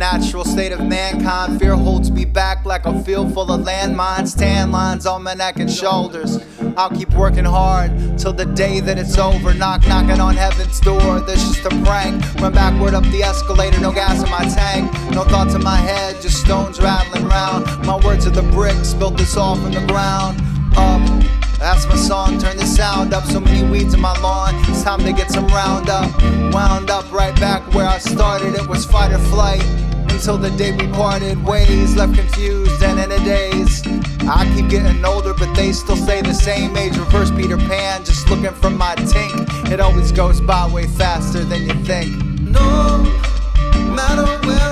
natural state of mankind. Fear holds me back like a field full of landmines, tan lines on my neck and shoulders. I'll keep working hard till the day that it's over. Knock, knocking on heaven's door. This just a prank. Run backward up the escalator, no gas in my tank. No thoughts in my head, just stones rattling round. My words are the bricks, built this all from the ground up. That's my song, turn the sound up. So many weeds in my lawn, it's time to get some roundup. Wound up right back where I started, it was fight or flight. Until the day we parted ways, left confused and in a daze. I keep getting older, but they still stay the same age. Reverse Peter Pan, just looking for my tink. It always goes by way faster than you think. No matter where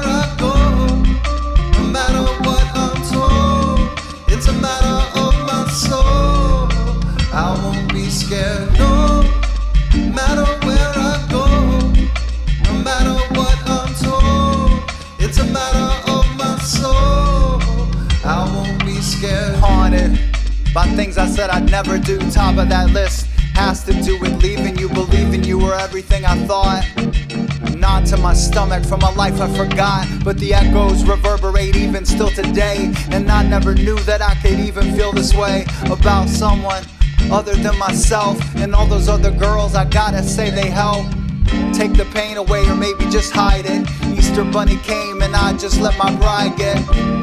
scared. No matter where I go, no matter what I'm told, it's a matter of my soul. I won't be scared. haunted by things I said I'd never do. Top of that list has to do with leaving you, believing you were everything I thought. Knot to my stomach from a life I forgot, but the echoes reverberate even still today. And I never knew that I could even feel this way about someone other than myself and all those other girls. I gotta say they help. Take the pain away or maybe just hide it. Easter Bunny came and I just let my pride get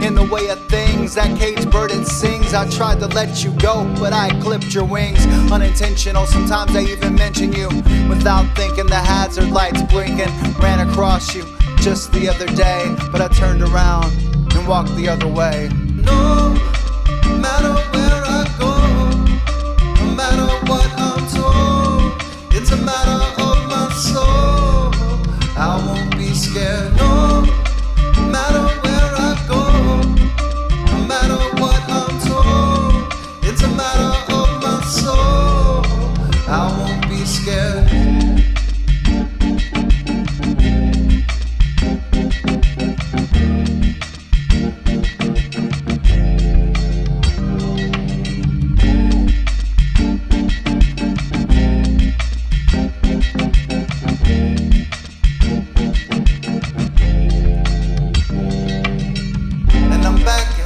in the way of things. That cage bird it sings. I tried to let you go, but I clipped your wings. Unintentional, sometimes I even mention you without thinking. The hazard lights blinking. Ran across you just the other day, but I turned around and walked the other way. No matter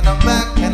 come back.